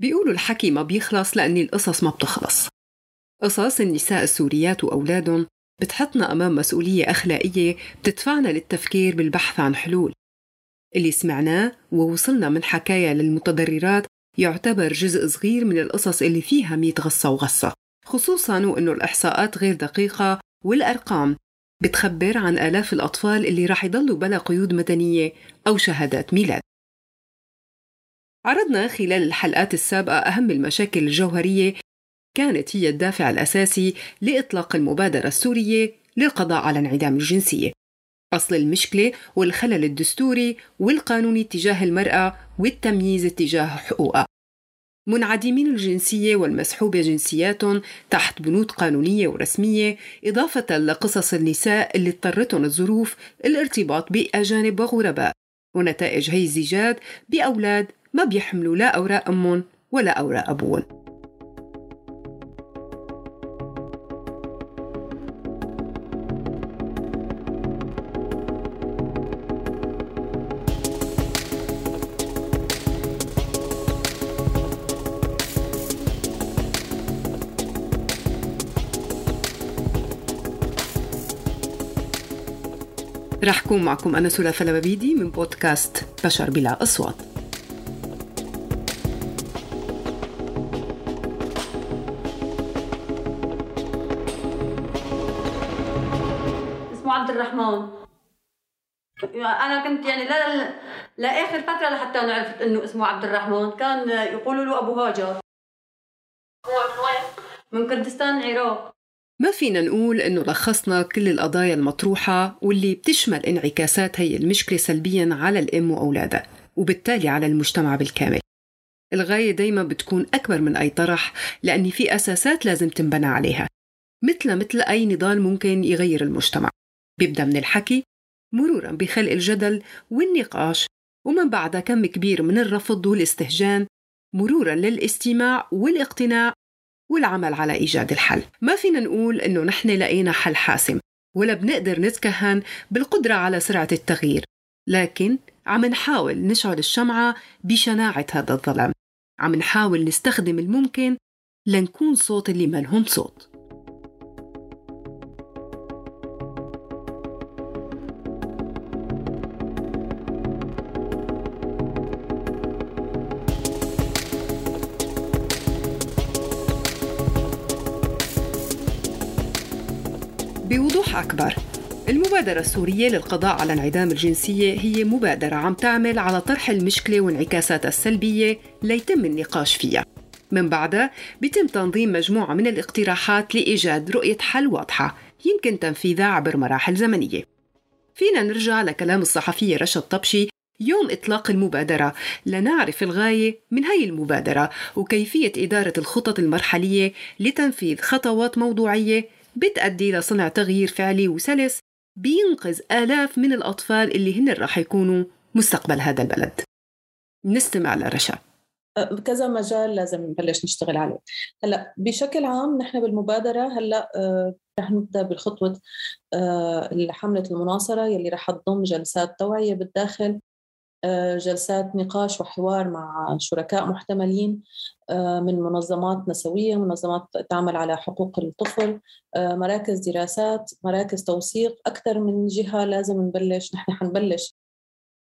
بيقولوا الحكي ما بيخلص لأن القصص ما بتخلص. قصص النساء السوريات وأولادهم بتحطنا أمام مسؤولية أخلاقية بتدفعنا للتفكير بالبحث عن حلول. اللي سمعناه ووصلنا من حكاية للمتضررات يعتبر جزء صغير من القصص اللي فيها ميت غصة وغصة خصوصا وأنه الإحصاءات غير دقيقة والأرقام بتخبر عن آلاف الأطفال اللي راح يضلوا بلا قيود مدنية أو شهادات ميلاد. عرضنا خلال الحلقات السابقة أهم المشاكل الجوهرية كانت هي الدافع الأساسي لإطلاق المبادرة السورية للقضاء على انعدام الجنسية أصل المشكلة والخلل الدستوري والقانوني تجاه المرأة والتمييز تجاه حقوقها. منعدمين الجنسية والمسحوبة جنسياتهم تحت بنود قانونية ورسمية إضافة لقصص النساء اللي اضطرتهم الظروف الارتباط بأجانب وغرباء ونتائج هي الزيجات بأولاد ما بيحملوا لا أوراق أمهم ولا أوراق أبوهم. رح كون معكم أنا سورة فلبابيدي من بودكاست بشر بلا أصوات. اسمه عبد الرحمن. أنا كنت يعني لا لاخر فترة لحتى أنا عرفت إنه اسمه عبد الرحمن. كان يقولوا له أبو هاجر. هو من وين؟ من كردستان العراق ما فينا نقول إنه لخصنا كل القضايا المطروحة واللي بتشمل انعكاسات هي المشكلة سلبيا على الأم وأولادها وبالتالي على المجتمع بالكامل. الغاية دايما بتكون أكبر من أي طرح لأن في أساسات لازم تنبنى عليها. مثل مثل أي نضال ممكن يغير المجتمع. بيبدأ من الحكي مرورا بخلق الجدل والنقاش ومن بعدها كم كبير من الرفض والاستهجان مرورا للاستماع والاقتناع والعمل على إيجاد الحل. ما فينا نقول إنه نحن لقينا حل حاسم ولا بنقدر نتكهن بالقدرة على سرعة التغيير لكن عم نحاول نشعل الشمعة بشناعة هذا الظلام. عم نحاول نستخدم الممكن لنكون صوت اللي ملهم صوت. المبادرة السورية للقضاء على انعدام الجنسية هي مبادرة عم تعمل على طرح المشكلة وانعكاساتها السلبية ليتم النقاش فيها. من بعدها بيتم تنظيم مجموعة من الاقتراحات لإيجاد رؤية حل واضحة يمكن تنفيذها عبر مراحل زمنية. فينا نرجع لكلام الصحفية رشا طبشي يوم إطلاق المبادرة. لنعرف الغاية من هاي المبادرة وكيفية إدارة الخطط المرحلية لتنفيذ خطوات موضوعية بتأدي لصنع تغيير فعلي وسلس بينقذ آلاف من الأطفال اللي هن راح يكونوا مستقبل هذا البلد. نستمع لرشا. أه، كذا مجال لازم نبلش نشتغل عليه. هلأ بشكل عام نحن بالمبادرة هلأ أه رح نبدأ بخطوة أه حملة المناصرة يلي رح تضم جلسات توعية بالداخل جلسات نقاش وحوار مع شركاء محتملين آه، من منظمات نسوية منظمات تعمل على حقوق الطفل آه، مراكز دراسات مراكز توثيق أكثر من جهة لازم نبلش نحن حنبلش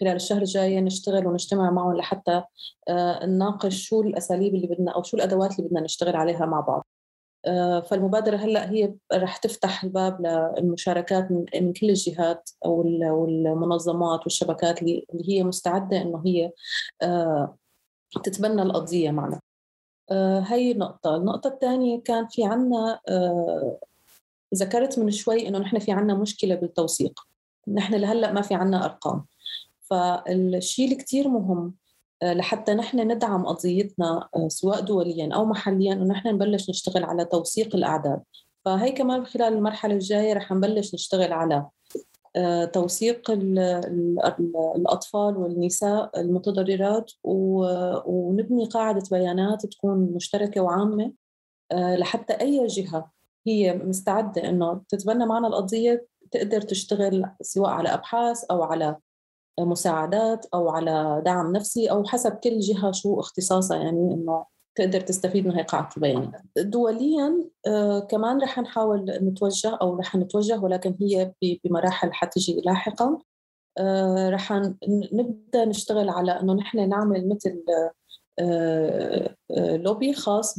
خلال الشهر الجاي نشتغل ونجتمع معهم لحتى آه، نناقش شو الأساليب اللي بدنا أو شو الأدوات اللي بدنا نشتغل عليها مع بعض. فالمبادرة هلأ هي رح تفتح الباب للمشاركات من كل الجهات أو المنظمات والشبكات اللي هي مستعدة إنه هي تتبنى القضية معنا. آه، هي نقطة. النقطة الثانية كان في عنا آه، ذكرت من شوي إنه نحن في عنا مشكلة بالتوثيق. نحن لهلأ ما في عنا أرقام. فالشيء اللي كتير مهم آه، لحتى نحن ندعم قضيتنا سواء دوليا أو محليا إنه نحن نبلش نشتغل على توثيق الأعداد. فهي كمان خلال المرحلة الجاية رح نبلش نشتغل على آه، توثيق الأطفال والنساء المتضررات ونبني قاعدة بيانات تكون مشتركة وعامة آه، لحتى أي جهة هي مستعدة إنه تتبنى معنا القضية تقدر تشتغل سواء على أبحاث أو على مساعدات أو على دعم نفسي أو حسب كل جهة شو اختصاصها يعني إنه تقدر تستفيد من هي قاعة البيانات دوليا آه كمان رح نحاول نتوجه أو رح نتوجه ولكن هي بمراحل حتجي لاحقا. آه رح نبدأ نشتغل على أنه نحن نعمل مثل لوبي خاص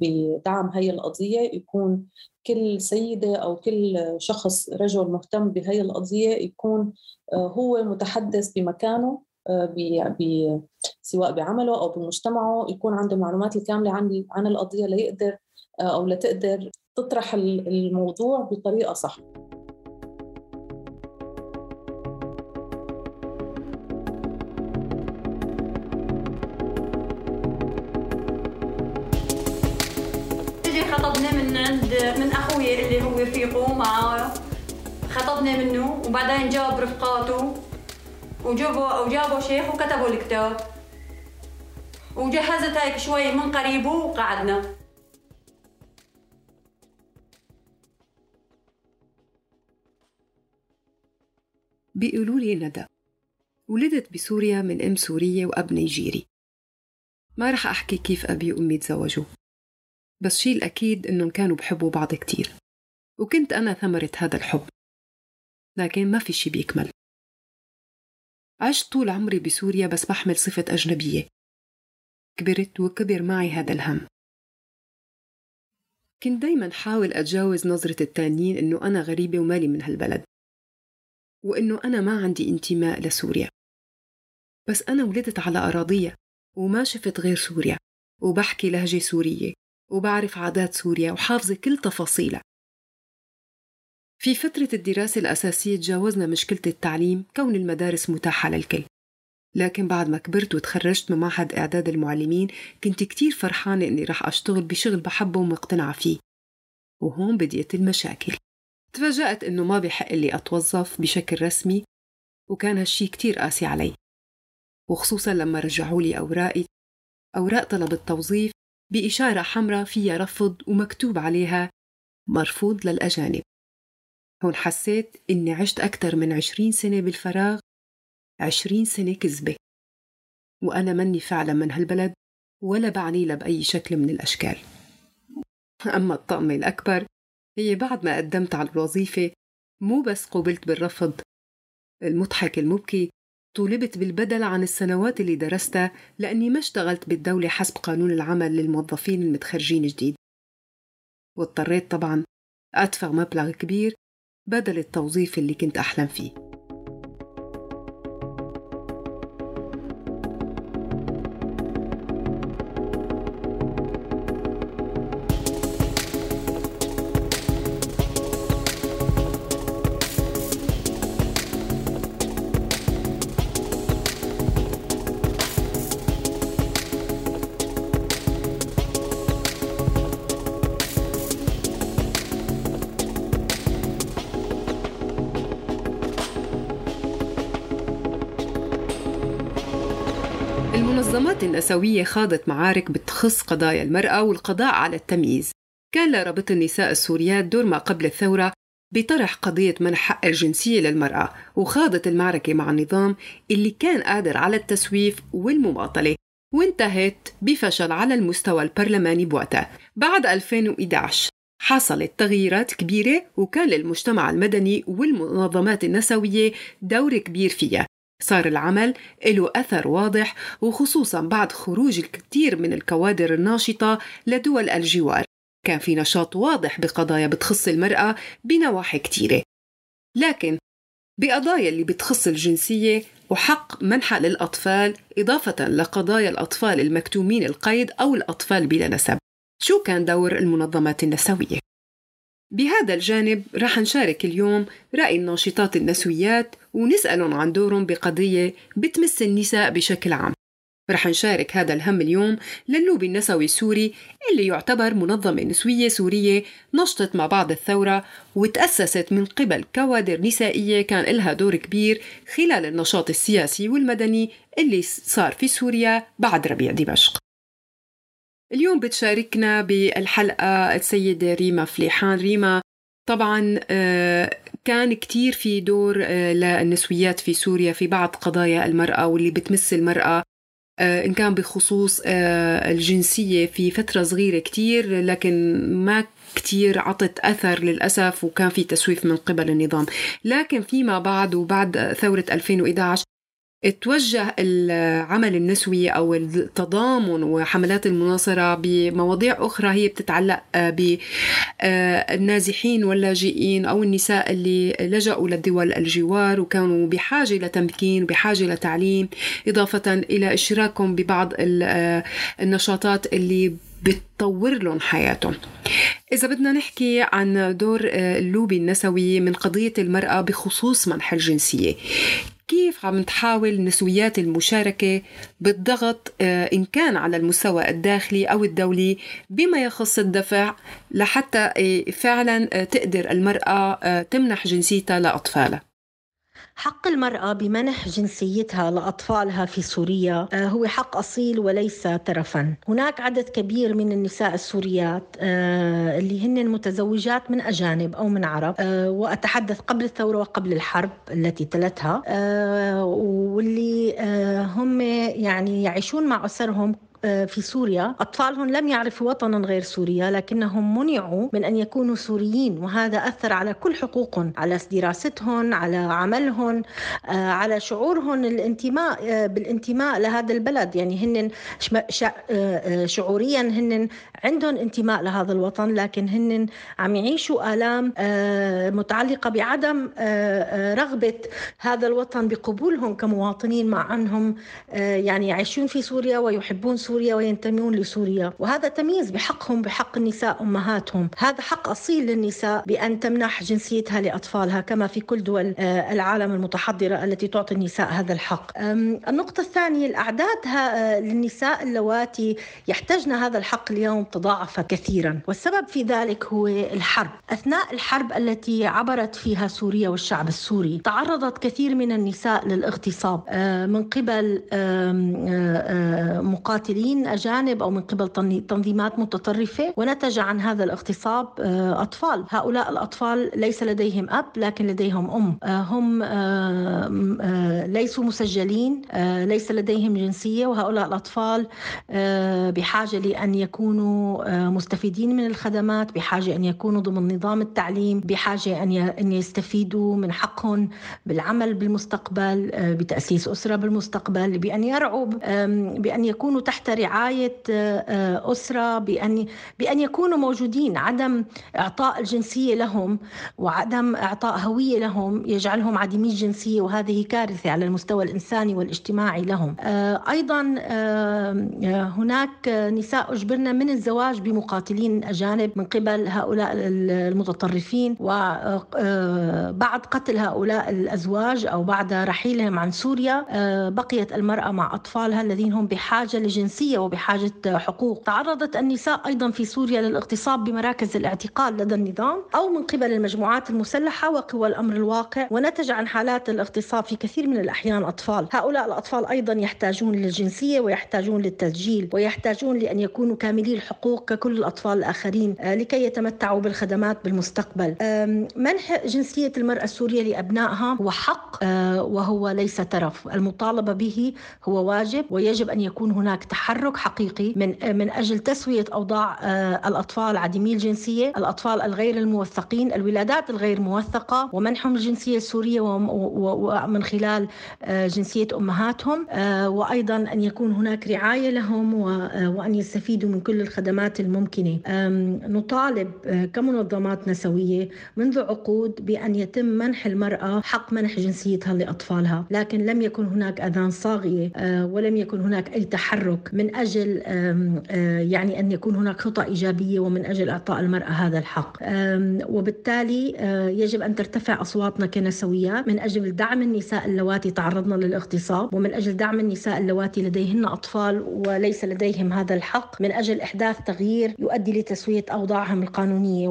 بدعم هي القضية يكون كل سيدة أو كل شخص رجل مهتم بهي القضية يكون آه، هو متحدث بمكانه آه، سواء بعمله أو بمجتمعه يكون عنده المعلومات الكاملة عن عن القضية ليقدر آه، أو لتقدر تطرح الموضوع بطريقة صح. خطبنا منه وبعدين جاب رفقاته وجابوا وجابوا شيخ وكتبوا الكتاب. وجهزت هيك شوي من قريبه وقعدنا. بيقولوا لي ندى. ولدت بسوريا من أم سورية وأب نيجيري. ما رح أحكي كيف أبي وأمي تزوجوا. بس شي الأكيد إنهم كانوا بحبوا بعض كتير. وكنت أنا ثمرة هذا الحب. لكن ما في شي بيكمل. عشت طول عمري بسوريا بس بحمل صفة أجنبية. كبرت وكبر معي هذا الهم. كنت دايما حاول أتجاوز نظرة التانيين إنه أنا غريبة ومالي من هالبلد. وإنه أنا ما عندي انتماء لسوريا. بس أنا ولدت على أراضية وما شفت غير سوريا. وبحكي لهجة سورية. وبعرف عادات سوريا وحافظة كل تفاصيلها. في فترة الدراسة الأساسية تجاوزنا مشكلة التعليم كون المدارس متاحة للكل. لكن بعد ما كبرت وتخرجت من معهد إعداد المعلمين كنت كتير فرحانة إني رح أشتغل بشغل بحبه ومقتنعة فيه. وهون بديت المشاكل. تفاجأت إنه ما بحق لي أتوظف بشكل رسمي وكان هالشي كتير قاسي علي. وخصوصا لما رجعوا لي أوراقي أوراق طلب التوظيف بإشارة حمراء فيها رفض ومكتوب عليها مرفوض للأجانب. هون حسيت إني عشت أكثر من عشرين سنة بالفراغ عشرين سنة كذبة. وأنا مني فعلا من هالبلد ولا بعني لها بأي شكل من الأشكال. أما الطقمة الأكبر هي بعد ما قدمت على الوظيفة مو بس قوبلت بالرفض المضحك المبكي طولبت بالبدل عن السنوات اللي درستها لأني ما اشتغلت بالدولة حسب قانون العمل للموظفين المتخرجين جديد. واضطريت طبعا أدفع مبلغ كبير بدل التوظيف اللي كنت أحلم فيه. النسوية خاضت معارك بتخص قضايا المرأة والقضاء على التمييز. كان لرابطة النساء السوريات دور ما قبل الثورة بطرح قضية منح حق الجنسية للمرأة وخاضت المعركة مع النظام اللي كان قادر على التسويف والمماطلة وانتهت بفشل على المستوى البرلماني بوقتها بعد 2011 حصلت تغييرات كبيرة وكان للمجتمع المدني والمنظمات النسوية دور كبير فيها. صار العمل له أثر واضح وخصوصا بعد خروج الكثير من الكوادر الناشطة لدول الجوار. كان في نشاط واضح بقضايا بتخص المرأة بنواحي كتيرة لكن بقضايا اللي بتخص الجنسية وحق منحة للأطفال إضافة لقضايا الأطفال المكتومين القيد أو الأطفال بلا نسب. شو كان دور المنظمات النسوية؟ بهذا الجانب رح نشارك اليوم رأي الناشطات النسويات ونسألهم عن دورهم بقضية بتمس النساء بشكل عام. رح نشارك هذا الهم اليوم للوبي النسوي السوري اللي يعتبر منظمة نسوية سورية نشطت مع بعض الثورة وتأسست من قبل كوادر نسائية كان لها دور كبير خلال النشاط السياسي والمدني اللي صار في سوريا بعد ربيع دمشق. اليوم بتشاركنا بالحلقة السيدة ريما فليحان. ريما طبعا آه، كان كتير في دور للنسويات في سوريا في بعض قضايا المرأة واللي بتمس المرأة إن كان بخصوص الجنسية في فترة صغيرة كتير لكن ما كتير عطت أثر للأسف وكان في تسويف من قبل النظام. لكن فيما بعد وبعد ثورة 2011 توجه العمل النسوي أو التضامن وحملات المناصرة بمواضيع أخرى هي بتتعلق بالنازحين واللاجئين أو النساء اللي لجأوا للدول الجوار وكانوا بحاجة لتمكين وبحاجة لتعليم إضافة إلى اشراكهم ببعض النشاطات اللي بتطور لهم حياتهم. إذا بدنا نحكي عن دور اللوبي النسوي من قضية المرأة بخصوص منح الجنسية. عم تحاول نسويات المشاركة بالضغط إن كان على المستوى الداخلي أو الدولي بما يخص الدفع لحتى فعلا تقدر المرأة تمنح جنسيتها لأطفالها. حق المرأة بمنح جنسيتها لأطفالها في سوريا آه، هو حق أصيل وليس ترفا هناك عدد كبير من النساء السوريات آه، اللي هن متزوجات من أجانب أو من عرب آه، وأتحدث قبل الثورة وقبل الحرب التي تلتها واللي هم يعني يعيشون مع أسرهم في سوريا. أطفالهم لم يعرفوا وطنا غير سوريا لكنهم منعوا من أن يكونوا سوريين وهذا أثر على كل حقوقهم على دراستهم على عملهم آه، على شعورهم الانتماء آه، بالانتماء لهذا البلد. يعني هن شعوريا هن عندهم انتماء لهذا الوطن لكن هن عم يعيشوا آلام متعلقة بعدم رغبة هذا الوطن بقبولهم كمواطنين مع أنهم يعني يعيشون في سوريا ويحبون سوريا سوريا وينتمون لسوريا. وهذا تمييز بحقهم بحق النساء أمهاتهم. هذا حق أصيل للنساء بأن تمنح جنسيتها لأطفالها كما في كل دول العالم المتحضرة التي تعطي النساء هذا الحق. النقطة الثانية الأعداد للنساء اللواتي يحتجن هذا الحق اليوم تضاعفت كثيرا. والسبب في ذلك هو الحرب. أثناء الحرب التي عبرت فيها سوريا والشعب السوري تعرضت كثير من النساء للاغتصاب. من قبل مقاتلين ممثلين أجانب أو من قبل تنظيمات متطرفة ونتج عن هذا الاغتصاب آه، أطفال. هؤلاء الأطفال ليس لديهم أب لكن لديهم أم. آه، هم آه، ليسوا مسجلين ليس لديهم جنسية. وهؤلاء الأطفال بحاجة لأن يكونوا مستفيدين من الخدمات بحاجة أن يكونوا ضمن نظام التعليم بحاجة أن يستفيدوا من حقهم بالعمل بالمستقبل بتأسيس أسرة بالمستقبل بأن يرعوا بأن يكونوا تحت رعاية آه، آه، أسرة بأن بأن يكونوا موجودين عدم إعطاء الجنسية لهم وعدم إعطاء هوية لهم يجعلهم عديمي الجنسية وهذه كارثة على المستوى الإنساني والاجتماعي لهم. آه، أيضا هناك نساء اجبرن من الزواج بمقاتلين أجانب من قبل هؤلاء المتطرفين وبعد قتل هؤلاء الأزواج أو بعد رحيلهم عن سوريا بقيت المرأة مع أطفالها الذين هم بحاجة لجنسية جنسية وبحاجة حقوق. تعرضت النساء أيضا في سوريا للاغتصاب بمراكز الاعتقال لدى النظام أو من قبل المجموعات المسلحة وقوى الأمر الواقع ونتج عن حالات الاغتصاب في كثير من الأحيان أطفال. هؤلاء الأطفال أيضا يحتاجون للجنسية ويحتاجون للتسجيل ويحتاجون لأن يكونوا كاملي الحقوق ككل الأطفال الآخرين آه، لكي يتمتعوا بالخدمات بالمستقبل. منح جنسية المرأة السورية لأبنائها هو حق آه، وهو ليس ترف. المطالبة به هو واجب ويجب أن يكون هناك تحرك تحرك حقيقي من من أجل تسوية أوضاع آه، الأطفال عديمي الجنسية، الأطفال الغير الموثقين، الولادات الغير موثقة ومنحهم الجنسية السورية ومن خلال آه، جنسية أمهاتهم آه، وأيضا أن يكون هناك رعاية لهم وأن يستفيدوا من كل الخدمات الممكنة. نطالب كمنظمات نسوية منذ عقود بأن يتم منح المرأة حق منح جنسيتها لأطفالها، لكن لم يكن هناك أذان صاغية ولم يكن هناك أي تحرك من أجل يعني أن يكون هناك خطى إيجابية ومن أجل إعطاء المرأة هذا الحق. وبالتالي يجب أن ترتفع أصواتنا كنسويات من أجل دعم النساء اللواتي تعرضن للاغتصاب ومن أجل دعم النساء اللواتي لديهن أطفال وليس لديهم هذا الحق من أجل إحداث تغيير يؤدي لتسوية أوضاعهم القانونية.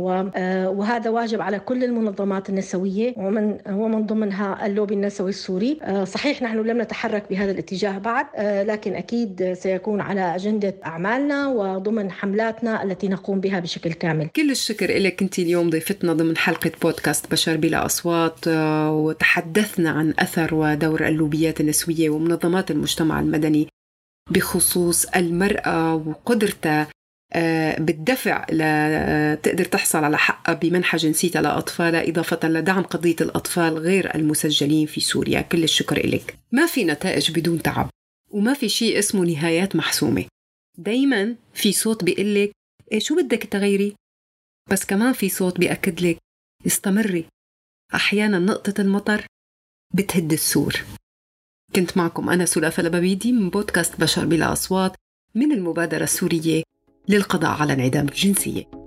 وهذا واجب على كل المنظمات النسوية ومن ومن ضمنها اللوبي النسوي السوري. صحيح نحن لم نتحرك بهذا الاتجاه بعد لكن أكيد سيكون يكون على أجندة أعمالنا وضمن حملاتنا التي نقوم بها بشكل كامل. كل الشكر لك أنت اليوم ضيفتنا ضمن حلقة بودكاست بشر بلا أصوات آه، وتحدثنا عن أثر ودور اللوبيات النسوية ومنظمات المجتمع المدني بخصوص المرأة وقدرتها آه، بالدفع لتقدر تحصل على حقها بمنحة جنسيتها لأطفالها إضافة لدعم قضية الأطفال غير المسجلين في سوريا. كل الشكر لك ما في نتائج بدون تعب. وما في شيء اسمه نهايات محسومة. دايما في صوت بيقلك إيه شو بدك تغيري؟ بس كمان في صوت بيأكد لك استمري. أحيانا نقطة المطر بتهد السور. كنت معكم أنا سلافة لبابيدي من بودكاست بشر بلا أصوات من المبادرة السورية للقضاء على انعدام الجنسيه